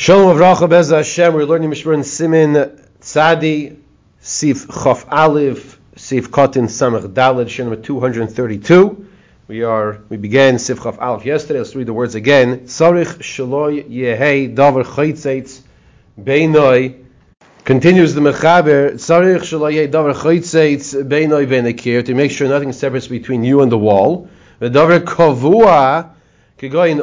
Shalom Avracha Bez Hashem. We're learning Mishmar in Simin Tzadi, Sif Chof Aleph, Sif Kotin Samach Shin number 232. We are we began Sif Chof Aleph yesterday. Let's read the words again. Sarich Shaloi Yehei Davar Chaytzeitz Beinoi. Continues the Mechaber. Sarich Shaloi Yehei Davar Chaytzeitz Beinoi Benekir to make sure nothing separates between you and the wall. The Davar Kavua. Those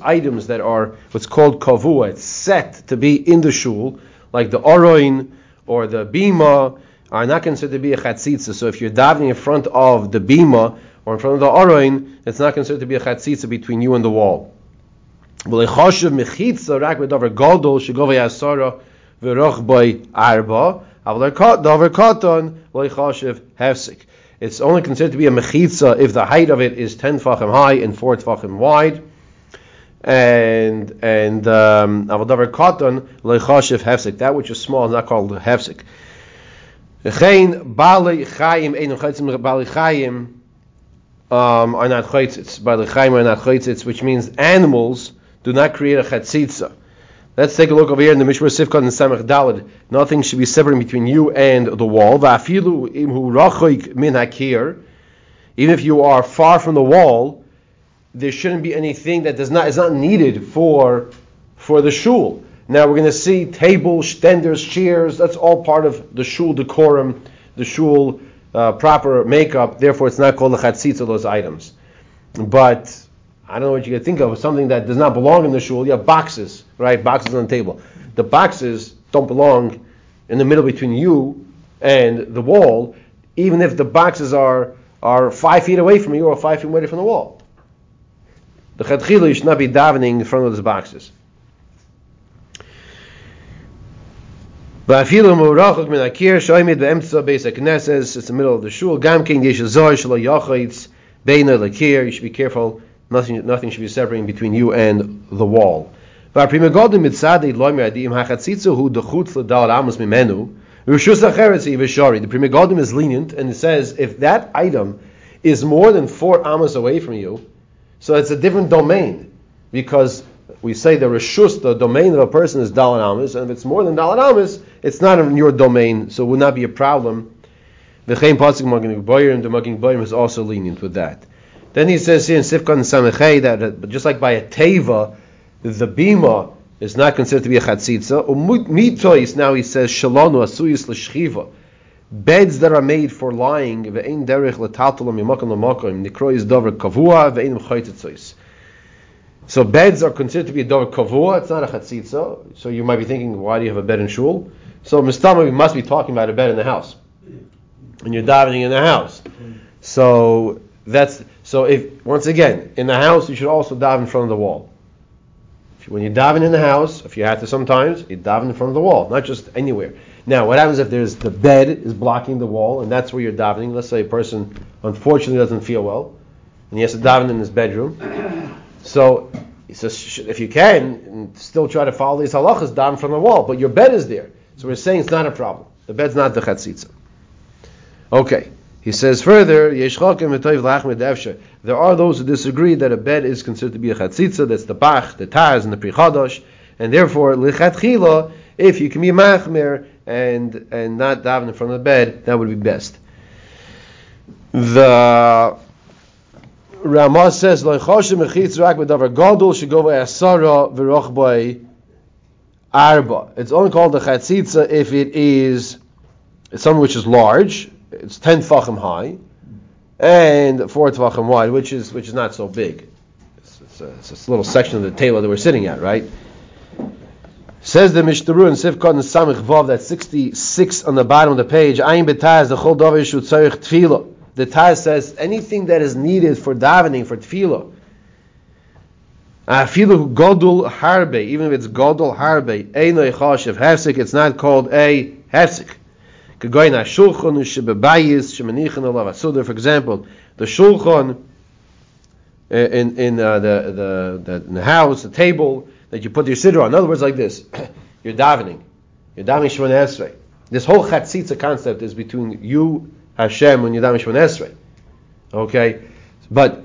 items that are what's called kavua, it's set to be in the shul, like the oroin or the bima, are not considered to be a chatzitza. So if you're davening in front of the bima or in front of the oroin, it's not considered to be a chatzitza between you and the wall. It's only considered to be a mechitza if the height of it is ten tefachim high and four tefachim wide. And and um, avodavar katan leichashiv hefsek. That which is small is not called hefsek. Geen bali chayim enum bali chayim um, are not chaytzitz. Bali chayim are not chaytzitz, which means animals do not create a chatzitza. Let's take a look over here in the Mishmar Sifkot and Samach Dalad. Nothing should be separating between you and the wall. Even if you are far from the wall, there shouldn't be anything that does not is not needed for for the shul. Now we're going to see tables, stenders, chairs. That's all part of the shul decorum, the shul uh, proper makeup. Therefore, it's not called the chatzitz of those items. But I don't know what you can think of, something that does not belong in the shul. You have boxes, right? Boxes on the table. The boxes don't belong in the middle between you and the wall, even if the boxes are, are five feet away from you or five feet away from the wall. The chadchila should not be davening in front of those boxes. It's the middle of the shul. You should be careful Nothing, nothing should be separating between you and the wall. The Pri Megadim is lenient and it says if that item is more than four amos away from you, so it's a different domain because we say the reshus, the domain of a person is dalat amos, and if it's more than dalat amos, it's not in your domain, so it would not be a problem. The chaim pasuk magin and the magin is also lenient with that. Then he says here in Sifkon Samechei that just like by a teva, the bima is not considered to be a chatzitza. Mitois now he says shalonu asuyis l'shchiva. Beds that are made for lying ve'ein derech l'taltalam yimakom l'makom nikro is dover kavua ve'ein chaytitzois. So beds are considered to be a dover kavua. It's not a chatzitza. So you might be thinking, why do you have a bed in shul? So mistama we must be talking about a bed in the house, and you're davening in the house. So that's so if once again in the house you should also dive in front of the wall. when you're diving in the house, if you have to sometimes, you dive in front of the wall, not just anywhere. Now, what happens if there's the bed is blocking the wall and that's where you're diving? Let's say a person unfortunately doesn't feel well and he has to dive in his bedroom. So he says, if you can, still try to follow these halachas, front of the wall, but your bed is there. So we're saying it's not a problem. The bed's not the chatzitza. Okay. He says further, there are those who disagree that a bed is considered to be a chatzitza, that's the bach, the taz, and the prichadosh, and therefore, if you can be a machmer and, and not daven in front of the bed, that would be best. The Ramah says, rak gadol asara arba. It's only called a chatzitza if it is something which is large, it's ten tefachim high and four tefachim wide, which is which is not so big. It's, it's, a, it's a little section of the table that we're sitting at, right? Says the Mishtaru in Sivkot and Samich Vav, that's 66 on the bottom of the page. Ayin betaz the chol davar shu tzarich tefillah. The Taz says anything that is needed for davening for tefillah. Afilu godul harbe, even if it's godul harbe, eino chashiv hefsek, it's not called a hefsek. For example, the shulchan uh, in in uh, the, the, the the house, the table that you put your siddur on. In other words, like this: you're davening, you're davening Shemon Esrei. This whole chatzitza concept is between you, Hashem, and you're davening Shemon Esrei. Okay, but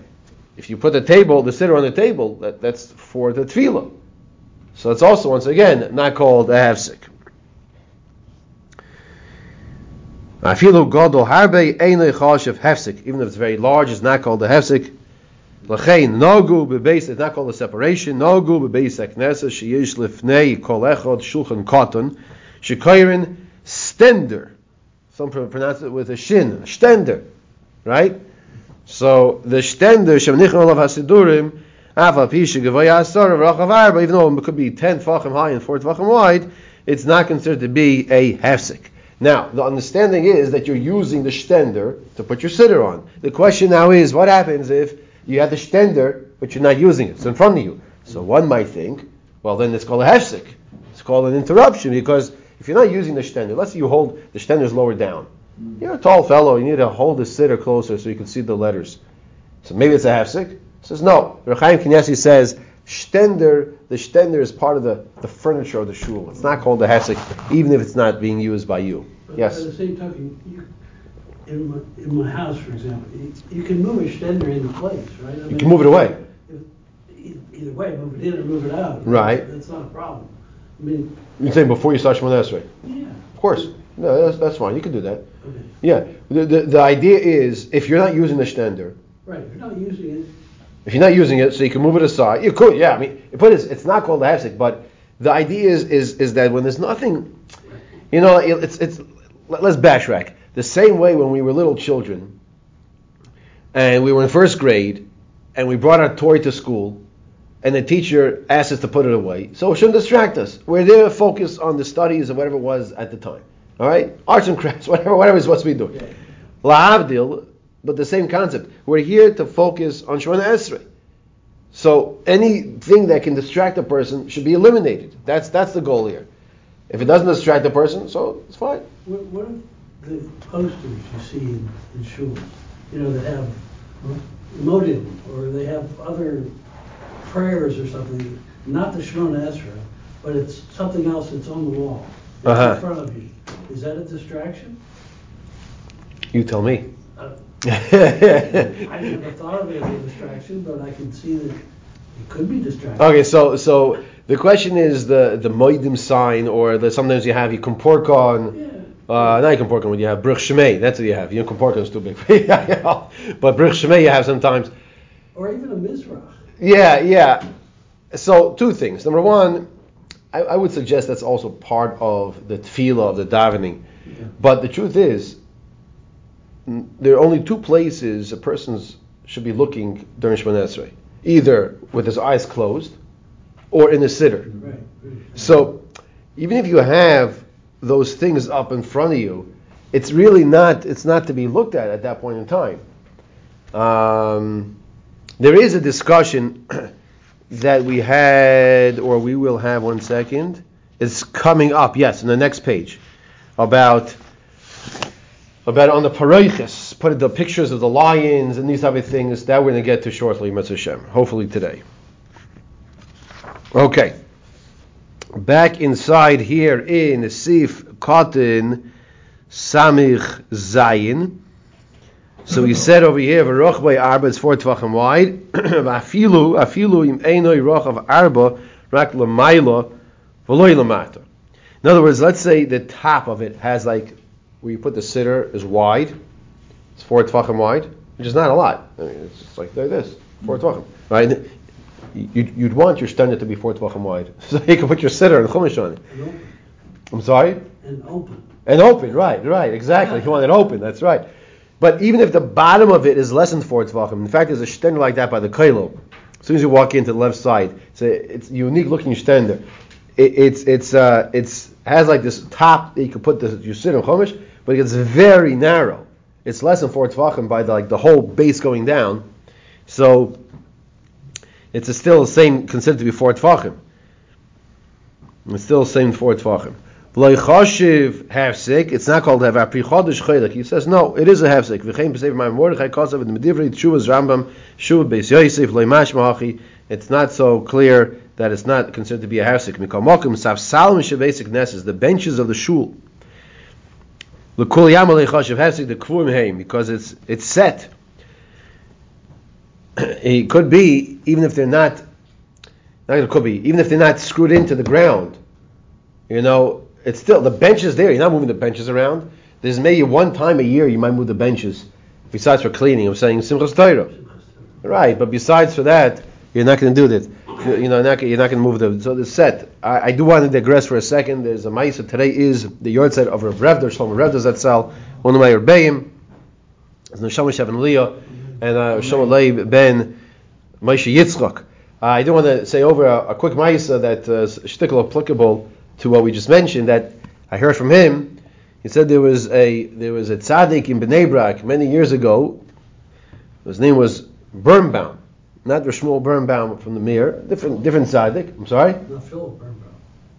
if you put the table, the siddur on the table, that, that's for the tefillah. So it's also once again not called a hefsek. Afilu gadol harbe einay chashav hefsek, even if it's very large, it's not called a hefsek. Lachein nogu bebeis, it's not called a separation. Nogu bebeis aknesa sheyish lifnei kol echad shulchan katan shekayrin stender. Some pronounce it with a shin, stender, right? So the stender shemnichon olav hasidurim even though it could be ten tefachim high and four tefachim wide, it's not considered to be a hefsek. Now, the understanding is that you're using the stender to put your siddur on. The question now is, what happens if you have the stender, but you're not using it? It's in front of you. So one might think, well, then it's called a hefsek. It's called an interruption because if you're not using the stender, let's say you hold the stender's lower down. You're a tall fellow. You need to hold the siddur closer so you can see the letters. So maybe it's a hefsek. Says no. Rechaim Knessi says stender. The stender is part of the, the furniture of the shul. It's not called a hefsek, even if it's not being used by you. But Yes. At the same token, you, in my, in my house, for example, you, you can move a stender into place, right? I You can move it away. if- Either way, move it in or move it out. Right. That's not a problem. I mean, You're saying before you start Shemona Esrei. yeah. Of course. No, that's, that's fine. You can do that. Okay, Yeah. The, the, the idea is if you're not using the stender, right, if you're not using it, if you're not using it, so you can move it aside. You could, yeah. I mean, put it, it's not called a hefsek, but the idea is, is is that when there's nothing, you know, it's it's. let- Let's backtrack. The same way when we were little children, and we were in first grade, and we brought our toy to school, and the teacher asked us to put it away, so it shouldn't distract us. We're there focused on the studies or whatever it was at the time. All right, arts and crafts, whatever, whatever it's supposed to be doing. La'avdil, but the same concept. We're here to focus on Shemona Esrei. So anything that can distract a person should be eliminated. That's that's the goal here. If it doesn't distract the person, so it's fine. What, what if the posters you see in, in schools, you know, they have motive or they have other prayers or something, not the Shemona Esra, but it's something else that's on the wall, that's Uh-huh. in front of you. Is that a distraction? You tell me. Uh, I never thought of it as a distraction, but I can see that it could be distracting. okay, so so the question is the the moedim sign or the sometimes you have you compork on. Yeah. Uh, not you compork on, you have bruch shemei. That's what you have. You know, compork is too big. but bruch shemei you have sometimes. Or even a Mizrach. Yeah, yeah. So two things. Number one, I, I would suggest that's also part of the tefillah of the davening. Yeah. But the truth is, there are only two places a person should be looking during Shemona Esrei. Either with his eyes closed, or in the siddur. Right. So even if you have those things up in front of you, it's really not it's not to be looked at at that point in time. Um, there is a discussion that we had, or we will have one second. It's coming up, yes, in the next page, about about on the paroiches, put the pictures of the lions and these type of things. That we're going to get to shortly, Mitzvah Shem. Hopefully today. Okay. Back inside here in the Sif Cotton Samich Zayin. So we said over here, V'roch by Arba, it's four tvachim wide. V'afilu, afilu im einoi roch of Arba, rak l'mayla, v'loi l'mata. In other words, let's say the top of it has like, where you put the siddur is wide. It's four tvachim wide, which is not a lot. I mean, it's just like like this, four tvachim, right? You'd, you'd want your standard to be four tvachim wide, so you can put your siddur and chumash on it. I'm sorry? And open. And open, right, right, exactly. You want it open, that's right. But even if the bottom of it is less than four tvachim, in fact, there's a stender like that by the kailo. As soon as you walk into the left side, it's a, it's unique looking stender. It, it's it's uh, it's has like this top that you can put the you sit on chumash, but it's very narrow. It's less than four tvachim by the, like the whole base going down. So it's still the same considered to be four tvachim. It's still the same four tvachim. Loy chashiv hefsek. It's not called have apri chodesh chelik. He says no, it is a hefsek. V'chein b'sev ma'am Mordechai kosav in the medivrei tshuvas Rambam shuv beis Yosef loy mashmachi. It's not so clear that it's not considered to be a hefsek. Mikol mokum sav salam shavesik nesses the benches of the shul. L'kul yamalei chashiv hefsek the because it's it's set. it could be even if they're not. Not it could be even if they're not screwed into the ground. You know, it's still the bench is there. You're not moving the benches around. There's maybe one time a year you might move the benches, besides for cleaning. I'm saying Simchas Torah. Right, but besides for that, you're not going to do that. You know, not, you're not going to move the so the set. I, I, do want to digress for a second. There's a ma'isa today is the yahrzeit of Rav Revder Shlomo Revder Zatzal, one of my rebbeim. Neshama Shevin Leah and uh, Shlomo Leib ben Moshe Yitzchak. Uh, I do want to say over a, a quick ma'isa that uh, shtickle applicable to what we just mentioned. That I heard from him. He said there was a there was a tzaddik in Bnei Brak many years ago. His name was Birnbaum, not the Shmuel Birnbaum from the Mir, different different tzaddik. I'm sorry. Not Philip Birnbaum.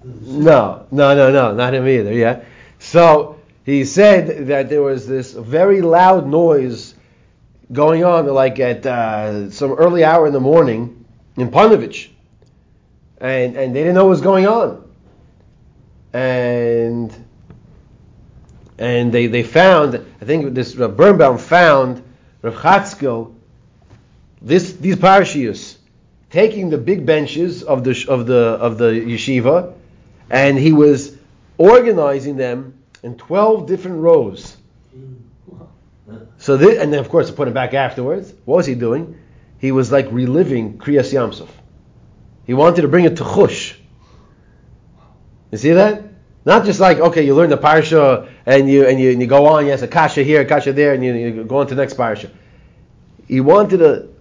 No, no, no, no, not him either. Yeah. So he said that there was this very loud noise going on, like at uh, some early hour in the morning in Ponevitch, and and they didn't know what was going on, and and they they found, I think this Rav Birnbaum found Rav Chatzkel, this these parashiyos, taking the big benches of the of the of the yeshiva, and he was organizing them in twelve different rows. So this, and then of course to put it back afterwards. What was he doing? He was like reliving Kriyas Yamsuf. He wanted to bring it to Chush. You see that? Not just like okay, you learn the parsha and you and you, and you go on. Yes, a kasha here, a kasha there, and you, you go on to the next parsha. He wanted to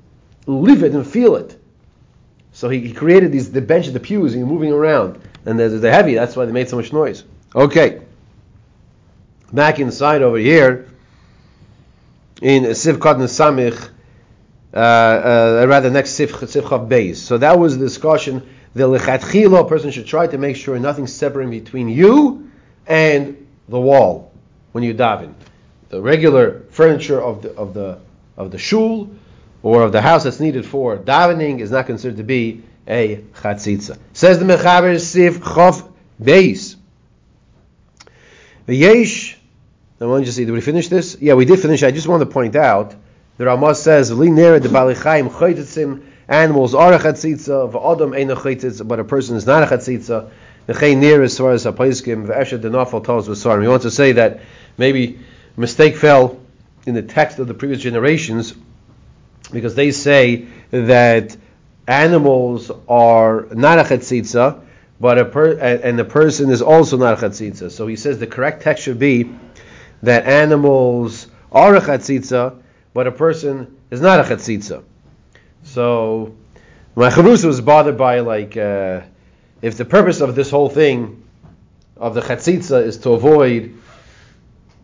live it and feel it. So he, he created these the bench, the pews, and you're moving around, and they're, they're heavy. That's why they made so much noise. Okay. Back inside over here, in Sivkot and Samich, uh, uh, rather next Sivchav Beis. So that was the discussion. The lechatchila person should try to make sure nothing's separating between you and the wall when you daven. The regular furniture of the of the of the shul or of the house that's needed for davening is not considered to be a chatzitza. Says the Mechaber Siv Chof Beis. The Yesh. I want to see. Did we finish this? Yeah, we did finish. I just want to point out the Ramah says Li nera the balichaim chaytitzim. Animals are a chatzitza. V'adam ain't a chatzitza, but a person is not a chatzitza. Nechei near as far as a paiskim. V'eshet denafal tells v'sarim. We want to say that maybe mistake fell in the text of the previous generations because they say that animals are not a chatzitza, but a per, and the person is also not a chatzitza. So he says the correct text should be that animals are a chatzitza, but a person is not a chatzitza. So my chavrusa was bothered by like uh, if the purpose of this whole thing of the chatzitza is to avoid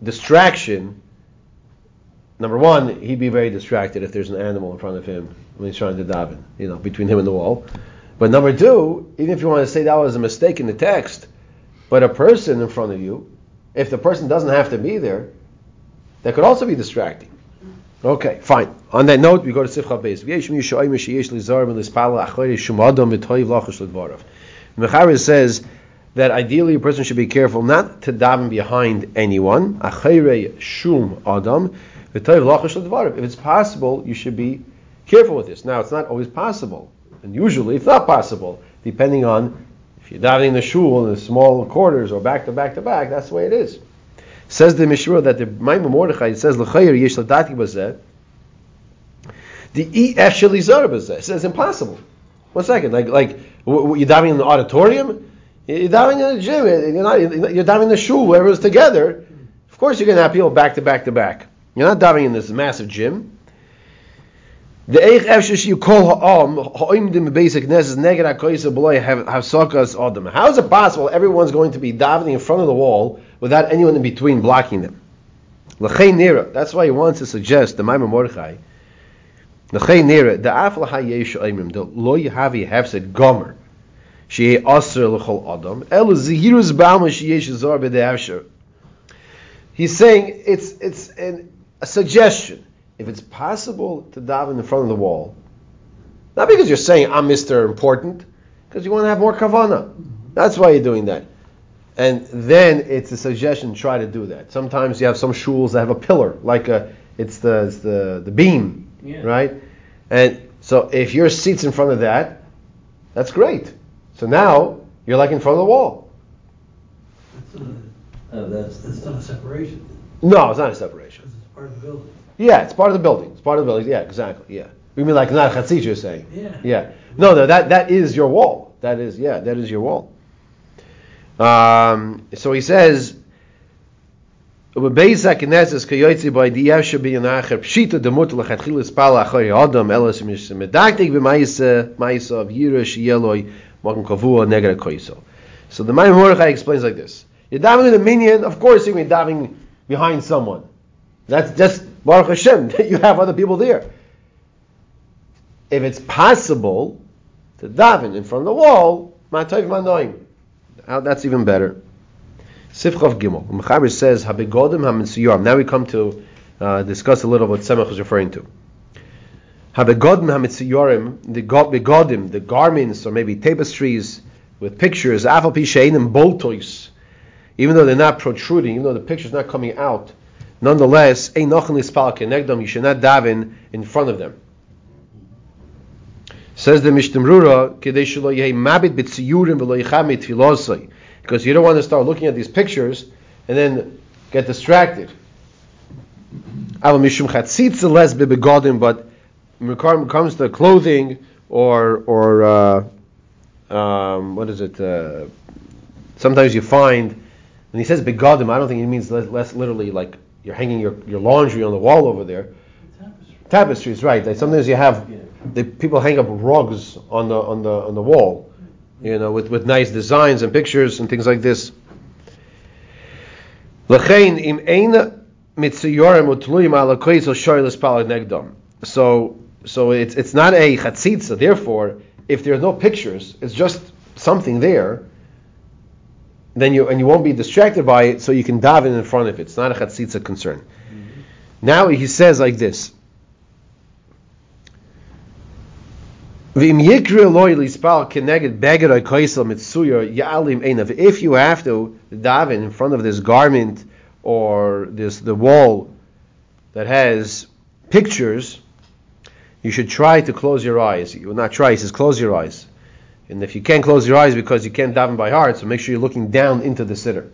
distraction. Number one, he'd be very distracted if there's an animal in front of him when he's trying to daven, you know, between him and the wall. But number two, even if you want to say that was a mistake in the text, but a person in front of you, if the person doesn't have to be there, that could also be distracting. Okay, fine. On that note, we go to Sifcha Beis. Mecharis says that ideally a person should be careful not to daven behind anyone. shum adam If it's possible, you should be careful with this. Now, it's not always possible, and usually it's not possible, depending on if you're davening the shul in the small quarters or back to back to back. That's the way it is. Says the Mishra that the Ma'amar Mordechai says l'chayir yesh ladati. The ef bazeh it says impossible. One second, like like you're diving in the auditorium, you're diving in the gym, you're not you're diving in the shul where it's together. Of course, you're going to have people back to back to back. You're not diving in this massive gym. The eich efshesh you call ha'am ha'imdim basic nezes neged ha'koyisa b'loy ha'sakas adam. How is it possible everyone's going to be davening in front of the wall without anyone in between blocking them? L'chei nira. That's why he wants to suggest the Ma'amar Mordechai. L'chei nira the afla ha'yesh oimrim the lo yahavi hefsed gomer she'e l'chol adam elu zihirus ba'alma she'yesh zor b'de'avsher. He's saying it's it's an, a suggestion if it's possible to daven in front of the wall, not because you're saying I'm Mr. Important, because you want to have more kavana. That's why you're doing that. And then it's a suggestion try to do that. Sometimes you have some shuls that have a pillar, like a it's the it's the the beam, yeah. right? And so if your seat's in front of that, that's great. So now you're like in front of the wall. That's not, Oh, that's, a- that's not a separation, No, it's not a separation. because it's part of the building. Yeah, it's part of the building. It's part of the building. Yeah, exactly. Yeah. You mean like not chatzit? You're saying? Yeah. Yeah. No, no, that that is your wall. That is yeah, that is your wall. Um, so he says. ובבייס הכנסת כיוצא בידיעה שבין האחר פשיטה דמות לכתחילה לספל אחרי האדם אלא שמדקדק במאיסה מאיסה of ירא שיהיה Kavua Koiso. So the Ma'amar Mordechai explains like this. You're davening in the minyan, of course you're going to be davening behind someone. That's just Baruch Hashem, that you have other people there. If it's possible to daven in front of the wall, Matayv Manoim. That's even better. Sifchov Gimel. Mechaber says, Habigodim Now we come to uh, discuss a little what Semach is referring to. Habegodim HaMitziyorim, the go- begodim, the garments or maybe tapestries with pictures, Afal Pishainim Boltois, even though they're not protruding, even though the picture's not coming out, nonetheless, Ein Nochen Lispal Kenegdom, you should not daven in front of them. Says the Mishtamrura, Mabit B'tziyurim. Because you don't want to start looking at these pictures and then get distracted. But when it comes to clothing or, or uh, um, what is it? Uh, sometimes you find, when he says begodim, I don't think he means less, less literally like you're hanging your, your laundry on the wall over there. Tapestry. Tapestries, right? Like sometimes you have the people hang up rugs on the on the on the wall, you know, with, with nice designs and pictures and things like this. L'chein im eina mitziyorim utluim ala koizel shoyles palad negdom. So so it's it's not a chatzitza. Therefore, if there's no pictures, it's just something there. Then you and you won't be distracted by it, so you can daven in front of it. It's not a chatzitza concern. Mm-hmm. Now he says like this. V'im yikra loy lispal keneged beged oikoisel mitsuya ya'alim einav. If you have to daven in front of this garment or this the wall that has pictures, you should try to close your eyes. You will not try. He says close your eyes. And if you can't close your eyes because you can't daven by heart, so make sure you're looking down into the siddur.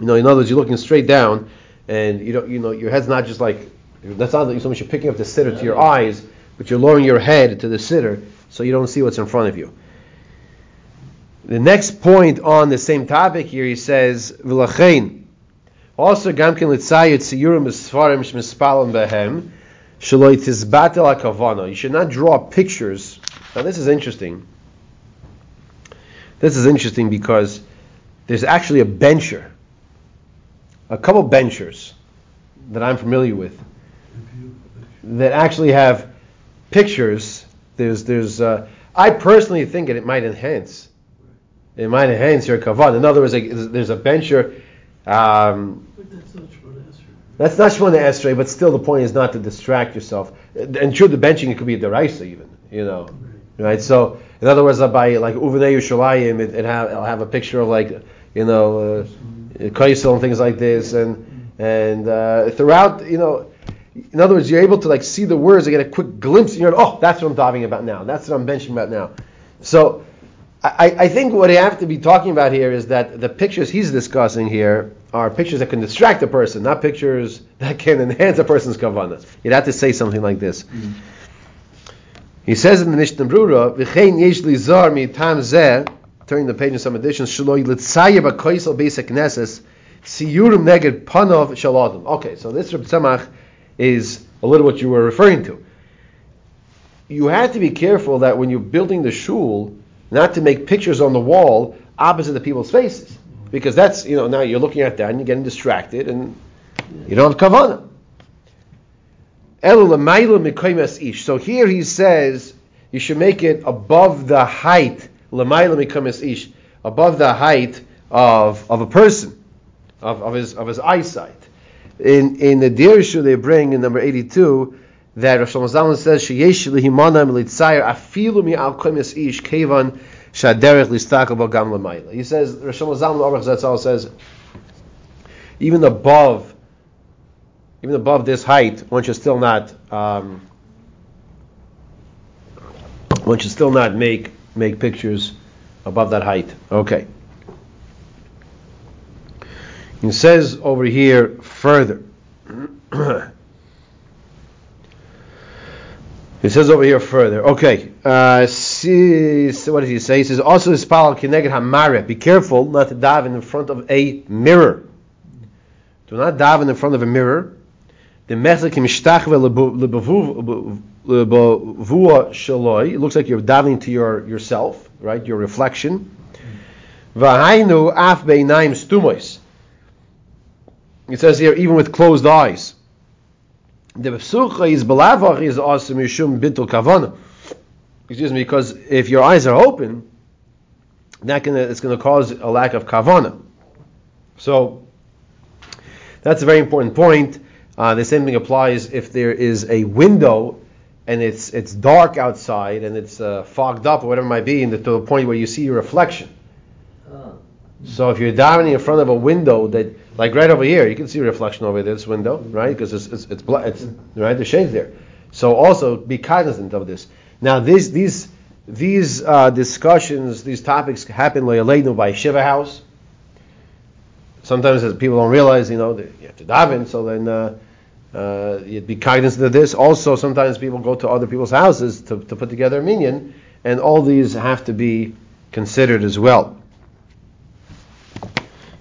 You know, in other words, you're looking straight down, and you don't, you know, your head's not just like that's not so much you're picking up the siddur to your eyes, but you're lowering your head to the siddur so you don't see what's in front of you. The next point on the same topic here, he says. Also, gamkin litzayit siyurim b'sfarim shmispalim behem. You should not draw pictures. Now, this is interesting. This is interesting because there's actually a bencher, a couple benchers that I'm familiar with that actually have pictures. There's, there's. Uh, I personally think that it might enhance. It might enhance your kavan. In other words, there's a bencher. Um, that's not Shemona Esrei. but still the point is not to distract yourself. And true, the benching it could be a deraisa even, you know, right? So in other words, by like Uvenei Yerushalayim, it, it have, it'll have a picture of like you know uh, Kaisel and things like this, and and uh, throughout, you know. In other words, you're able to like see the words and get a quick glimpse, and you're oh, that's what I'm talking about now. That's what I'm benching about now. So, I, I think what I have to be talking about here is that the pictures he's discussing here are pictures that can distract a person, not pictures that can enhance a person's kavanah. You'd have to say something like this. Mm-hmm. He says in the Mishnah Brura, "V'chein yesh li zar mi tam zeh." Turning the page in some editions, "Shaloi litzayer b'koisel basic knesses siyurim neged panov shaladim." Okay, so this Reb Tzemach is a little what you were referring to. You have to be careful that when you're building the shul, not to make pictures on the wall opposite the people's faces, because that's you know now you're looking at that and you're getting distracted and you don't have ish. So here he says you should make it above the height ish, above the height of of a person, of, of his of his eyesight. In in the Dirshu they bring in number 82 that Rosh Hashanah says sheyesh lehimana militzayer afilu mi ish kevan shaderech listakel gam l'mayla. He says Rosh Hashanah Aruch Zatzal says even above even above this height, one should still not um, One should still not make make pictures above that height. Okay. It says over here further. He says over here further. Okay. Uh, see, what does he say? He says also this pal kineged hamare. Be careful not to dive in front of a mirror. Do not dive in front of a mirror. The mishtachve shaloi. It looks like you're diving to your yourself, right? Your reflection. V'hainu af beinaim stumois. It says here, even with closed eyes. The psucha is belavach is awesome yishum bintul kavana. Excuse me, because if your eyes are open, that can it's going to cause a lack of kavana. So that's a very important point. Uh, the same thing applies if there is a window and it's it's dark outside and it's uh, fogged up or whatever it might be, and to the point where you see your reflection. So if you're davening in front of a window that, like right over here, you can see reflection over this window, right? Because it's it's, it's, it's right the shades there. So also be cognizant of this. Now these these these uh, discussions, these topics happen le'aleinu by shiva house. Sometimes people don't realize, you know, you have to daven, so then uh, uh, you'd be cognizant of this. Also, sometimes people go to other people's houses to, to put together a minyan, and all these have to be considered as well.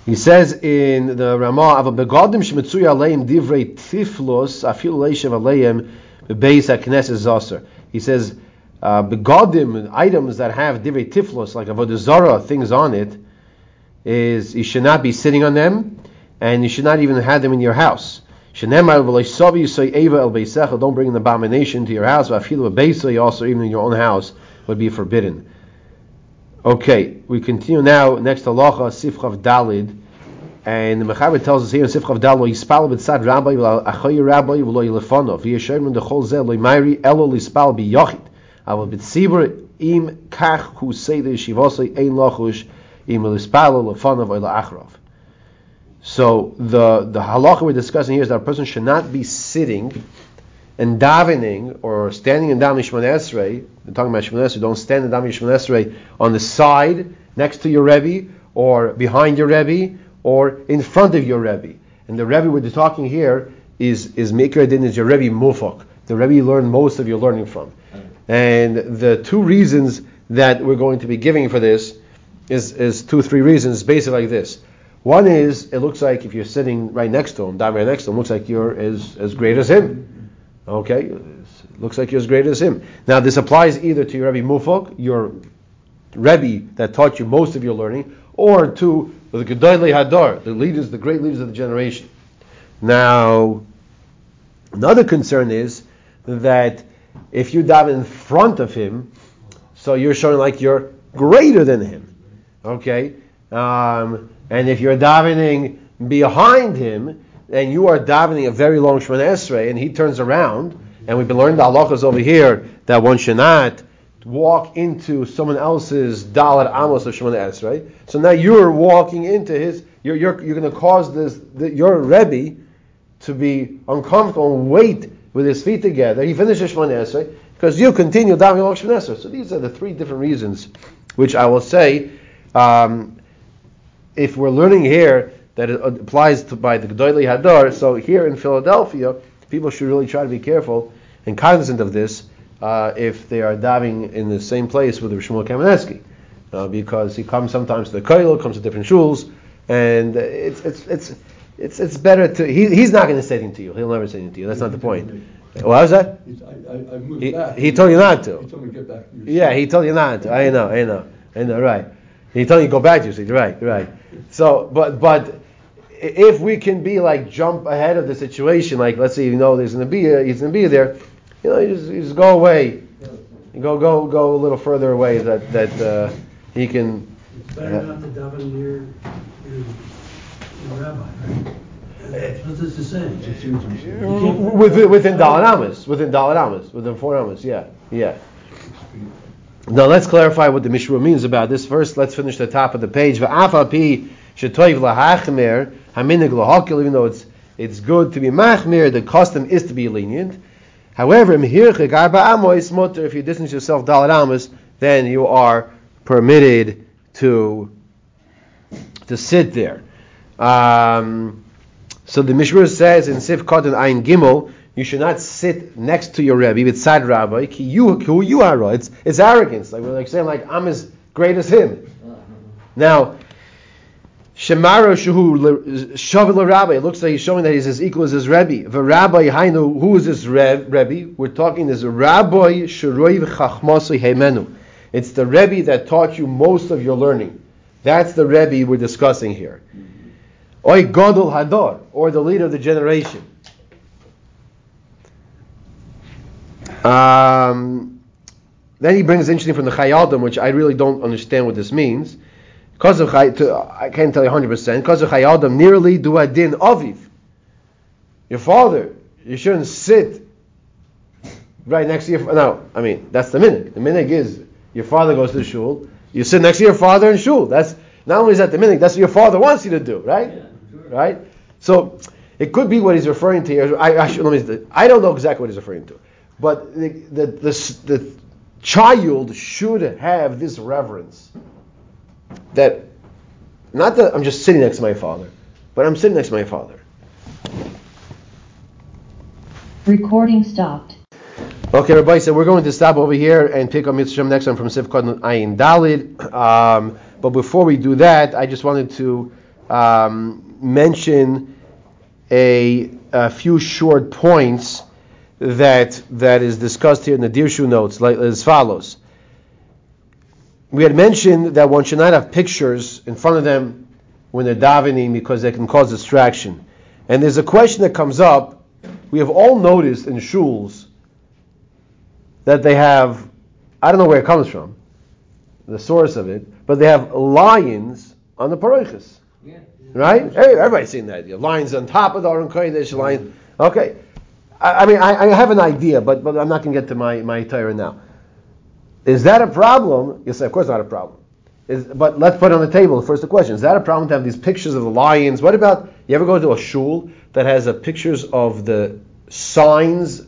He says in the Ramah, "Ava begadim shmetzuy aleim divrei tiflos afil leishav aleim bebeis hakneses zaser." He says uh, begadim items that have divrei tiflos like avodah zara things on it is you should not be sitting on them, and you should not even have them in your house. Don't bring an abomination to your house. Also even in your own house would be forbidden. Okay, we continue now next to Lacha Sifchav Dalid, and the Mechaber tells us here in Sifchav Dalid, "Lo yispal b'tzad rabbi v'lo achoy rabbi v'lo yilefonov v'yeshem min dechol zeh lo yimayri elo lispal b'yochid avol b'tzibur im kach hu seder shivosay ein lachush im lispal lefonov or achrov." So the the halacha we're discussing here is that a person should not be sitting and davening or standing in Dam Yishman Esrei, we're talking about Shemon Esrei, don't stand in Dam Yishman Esrei on the side next to your Rebbe or behind your Rebbe or in front of your Rebbe. And the Rebbe we're talking here is is Mikra Din is your Rebbe Mufak, the Rebbe you learn most of your learning from. And the two reasons that we're going to be giving for this is, is two, three reasons, basically like this. One is, it looks like if you're sitting right next to him, down right next to him, looks like you're as, as great as him. Okay, looks like you're as great as him. Now this applies either to your Rebbe Mufok, your Rebbe that taught you most of your learning, or to the Gedolei Hadar, the leaders, the great leaders of the generation. Now, another concern is that if you dive in front of him, so you're showing like you're greater than him. Okay, um, and if you're davening behind him, and you are davening a very long Shemana Esrei, and he turns around, and we've been learning the halachas over here that one should not walk into someone else's Dalit Amos of Shemana Esrei. So now you're walking into his, you're, you're, you're going to cause this, the, your Rebbe to be uncomfortable and wait with his feet together. He finishes Shemana Esrei because you continue davening long Shemana Esrei. So these are the three different reasons, which I will say, um, if we're learning here that it applies to by the Gdoili Hadar. So here in Philadelphia, people should really try to be careful and cognizant of this uh, if they are diving in the same place with the Shmuel Kamenetsky, uh, because he comes sometimes to the Koil, comes to different shuls, and it's it's it's it's, it's better to he, he's not going to say anything to you. He'll never say anything to you. That's not the point. What was that? I, I moved He, back. he told you not to. He told me to get back. to Yeah, he told you not to. I know, I know, I know. Right. He told you to go back to your seat. Right, right. So, but but if we can be like jump ahead of the situation, like let's say you know there's gonna be a, he's gonna be there, you know, you just, you just go away, you go go go a little further away that that uh, he can. It's better not to daven near your, rabbi, right? That's what this is saying. Within within within within four Amos, yeah, yeah. Now let's clarify what the Mishra means about this. First, let's finish the top of the page. V'afapi shetoiv lahachmer haminig lahakil. Even though it's it's good to be machmir, the custom is to be lenient. However, if you distance yourself dalat amos, then you are permitted to to sit there. Um, so the Mishra says in Sif Kotan Ayin Gimel, you should not sit next to your Rebbe, with Sad Rabbi, ki you, who you are. It's, it's arrogance. Like we're like saying, like I'm as great as him. Now, Shemara Shuhu Shavil Rabbi. It looks like he's showing that he's as equal as his Rebbe. The Rabbi Hainu, who is this Rebbe? We're talking this Rabbi Shuroiv Chachmasui Heimenu. It's the Rebbe that taught you most of your learning. That's the Rebbe we're discussing here. Oy Godel Hador, or the leader of the generation. Um, then he brings interesting from the Chayadim, which I really don't understand what this means. Because of I can't tell you 100%. Because of Chayadim, nearly do adin aviv. Your father, you shouldn't sit right next to your. No, I mean that's the minig. The minig is your father goes to the shul, you sit next to your father in shul. That's not only is that the minig, that's what your father wants you to do, right? Yeah, sure. Right. So it could be what he's referring to here. I, I, should, let me, I don't know exactly what he's referring to, but the, the, the, the child should have this reverence that not that I'm just sitting next to my father, but I'm sitting next to my father. Recording stopped. Okay, Rabbi so we're going to stop over here and pick up Mitzvah next one from Sifkot Ayin Dalid. Um, but before we do that, I just wanted to um, mention a, a, few short points that that is discussed here in the Dirshu notes, like as follows. We had mentioned that one should not have pictures in front of them when they're davening because they can cause distraction. And there's a question that comes up. We have all noticed in shuls that they have, I don't know where it comes from, the source of it, but they have lions on the paroiches. Yeah. Right? Hey, everybody's seen that. You have lions on top of the Aron Kodesh, lions. Okay. I, I mean, I, I, have an idea, but, but I'm not going to get to my, my Torah now. Is that a problem? Yes, of course not a problem. Is, but let's put on the table first the question: Is that a problem to have these pictures of the lions? What about you ever go to a shul that has a pictures of the signs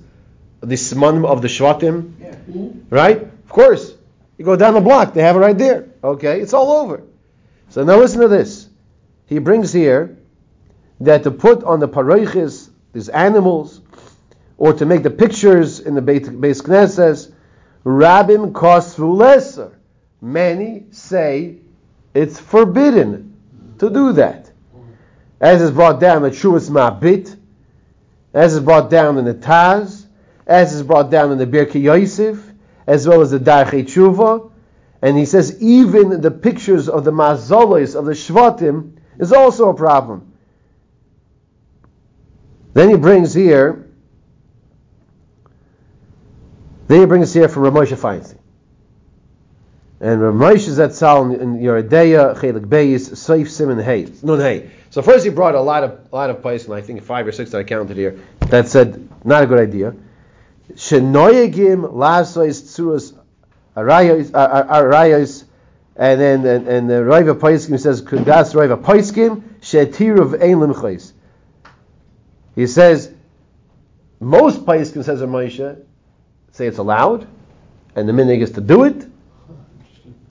the Simanim of the Shvatim, yeah. mm-hmm. right? Of course. You go down the block, they have it right there. Okay, it's all over. So now listen to this. He brings here that to put on the paroiches, these animals, or to make the pictures in the Beis Knesses, Rabim kosvu lesser. Many say it's forbidden to do that. As is brought down in Shuas Ma'bit, as is brought down in the Taz, as is brought down in the Birkei Yosef, as well as the Darchei Tshuva. And he says even the pictures of the mazolos of the Shvatim is also a problem. Then he brings here, then he brings here from Rav Moshe Feinstein. And Ramosh is that Zatzal in Yoreh De'ah, Chelik Beis, Seif Simon Hay. Nun Hay. So first he brought a lot of a lot of places, I think five or six that I counted here, that said not a good idea. Shenoyegim lasois tzuras arayos, and then and, and the Raiva Paiskim says Kudas Raiva Paiskim Shetiruv Ein Limchais. He says most Paiskim says Moshe say it's allowed, and the minig is to do it,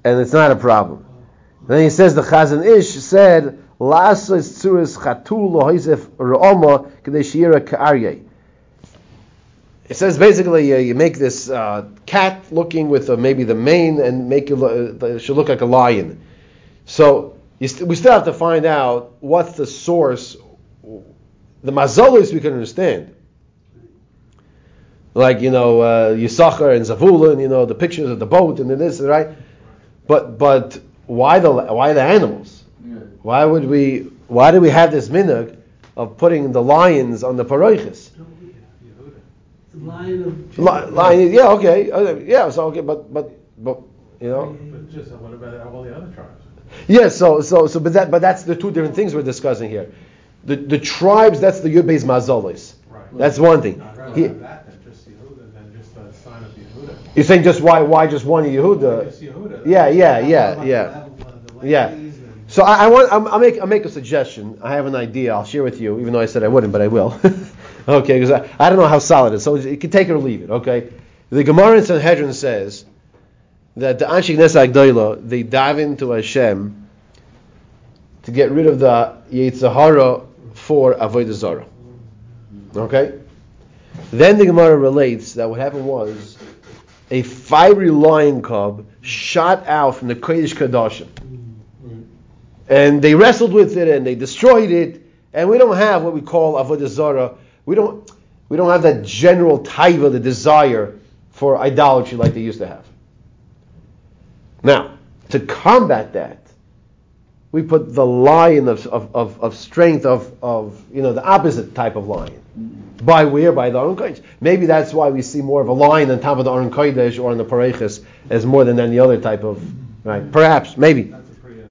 and it's not a problem. Then he says the Chazon Ish said. It says basically uh, you make this uh, cat looking with uh, maybe the mane and make it, uh, should look like a lion. So st- we still have to find out what's the source. The mazolis we can understand, like you know uh, Yisachar and Zavulun, you know the pictures of the boat and this, right? But but why the why the animals? Yeah. Why would we? Why do we have this minhag of putting the lions on the paroiches? Lion of Lion, yeah, okay, uh, yeah, so okay, but but but you know. But just what about all the other tribes? Yeah, so so so, but that but that's the two different things we're discussing here. The the tribes, that's the Yud Beis Mazolis. Right. That's one thing. He, that than just Yehuda than just the sign of Yehuda. You're saying just why why just one Yehuda? Yeah, yeah, yeah, yeah, yeah. So I, I want i will make I'll make a suggestion. I have an idea. I'll share with you, even though I said I wouldn't, but I will. Okay, because I, I don't know how solid it is, so you can take it or leave it. Okay, the Gemara in Sanhedrin says that the Anshik Nesa Agdoila they dive into Hashem to get rid of the Yetzer Hara for Avodah Zarah. Okay, then the Gemara relates that what happened was a fiery lion cub shot out from the Kodesh Kodashim. Mm-hmm. And they wrestled with it and they destroyed it. And we don't have what we call Avodah Zarah. We don't, we don't have that general taiva, the desire for idolatry like they used to have. Now, to combat that, we put the lion of, of, of, of strength of, of, you know, the opposite type of lion. Mm-hmm. By where? By the Aron Kodesh. Maybe that's why we see more of a line on top of the Aron Kodesh or on the Paroches as more than any other type of, right? Perhaps, maybe.